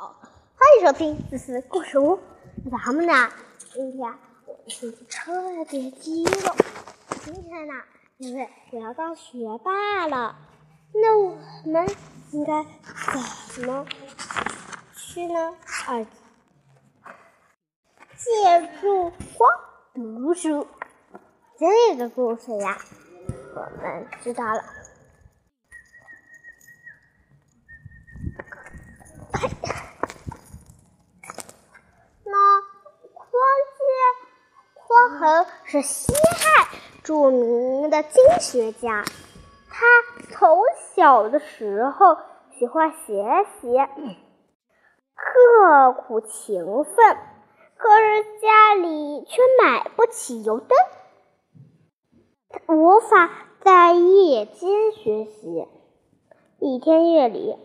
好，欢迎收听思思故事屋。咱们呢，今天我们心特别激动。今天呢，因为我要当学霸了，那我们应该怎么去呢？二，借助光读书。这个故事呀，我们知道了。匡衡是西汉著名的经学家，他从小的时候喜欢学习，刻苦勤奋，可是家里却买不起油灯，无法在夜间学习。一天夜里，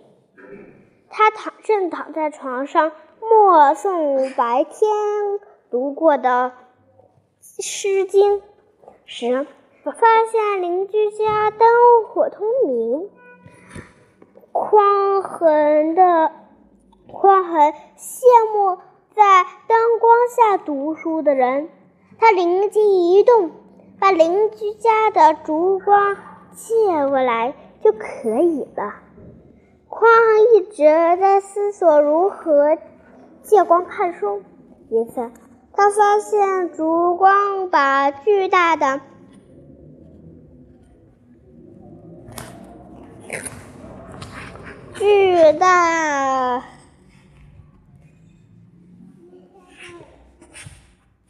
他躺正躺在床上默诵白天读过的。《诗经》时，发现邻居家灯火通明。匡衡的匡衡羡慕在灯光下读书的人，他灵机一动，把邻居家的烛光借过来就可以了。匡衡一直在思索如何借光看书，一次。他发现烛光把巨大的、巨大、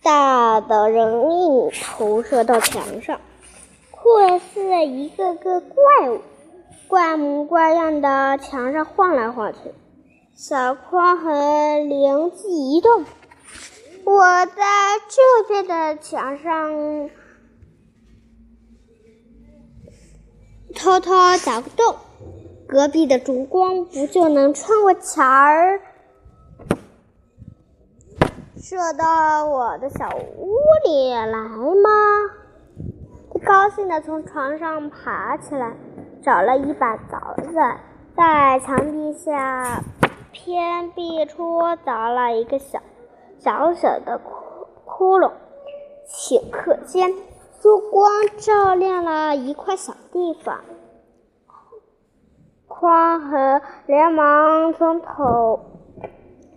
大的人影投射到墙上，或似一个个怪物，怪模怪样的墙上晃来晃去。小匡衡灵机一动。我在这边的墙上偷偷凿个洞，隔壁的烛光不就能穿过墙儿射到我的小屋里来吗？他高兴地从床上爬起来，找了一把凿子，在墙壁下偏壁处凿了一个小。小小的窟窟窿，顷刻间，烛光照亮了一块小地方。匡衡连忙从头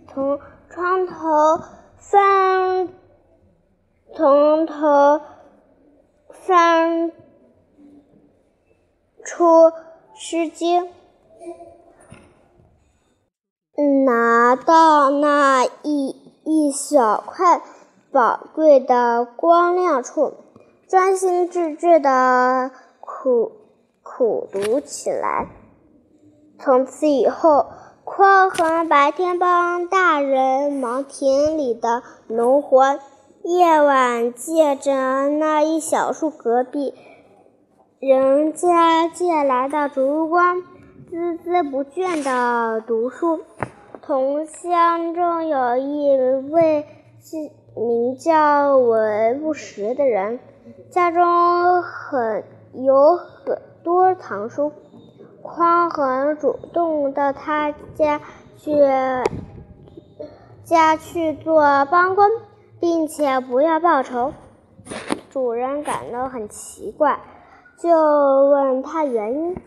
从窗头翻，从头翻出《诗经》，拿到。小块宝贵的光亮处，专心致志的苦苦读起来。从此以后，匡衡白天帮大人忙田里的农活，夜晚借着那一小束隔壁人家借来的烛光，孜孜不倦的读书。同乡中有一位名叫韦不识的人，家中很有很多藏书。匡衡主动到他家去家去做帮工，并且不要报酬。主人感到很奇怪，就问他原因。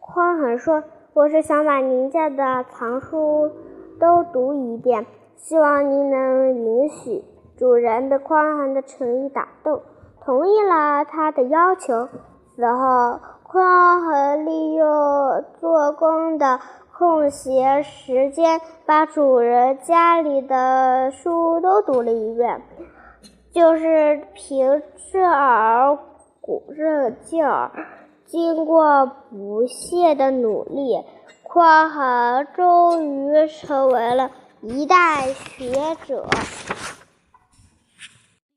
匡衡说：“我是想把您家的藏书。”都读一遍，希望您能允许。主人被匡衡的诚意打动，同意了他的要求。此后，匡衡利用做工的空闲时间，把主人家里的书都读了一遍。就是凭这耳鼓这劲儿，经过不懈的努力。匡衡终于成为了一代学者。